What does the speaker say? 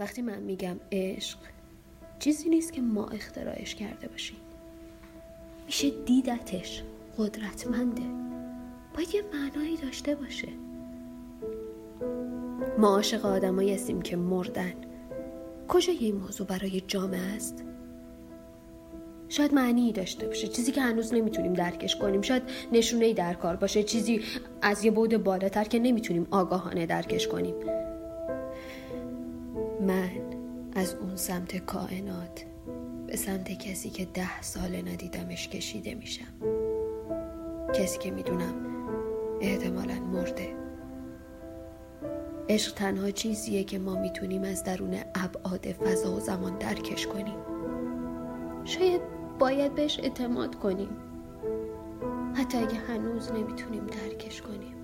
وقتی من میگم عشق چیزی نیست که ما اختراعش کرده باشیم. میشه دیدتش قدرتمنده. باید یه معنایی داشته باشه. ما عاشق آدمایی هستیم که مردن. کجا این موضوع برای جامعه است؟ شاید معنی داشته باشه. چیزی که هنوز نمی‌تونیم درکش کنیم. شاید نشونه در کار باشه. چیزی از یه بود بالاتر که نمی‌تونیم آگاهانه درکش کنیم. من از اون سمت کائنات به سمت کسی که ده ساله ندیدمش کشیده میشم. کسی که می‌دونم احتمالا مرده. عشق تنها چیزیه که ما می‌تونیم از درون ابعاد فضا و زمان درکش کنیم. شاید باید بهش اعتماد کنیم. حتی اگه هنوز نمی‌تونیم درکش کنیم.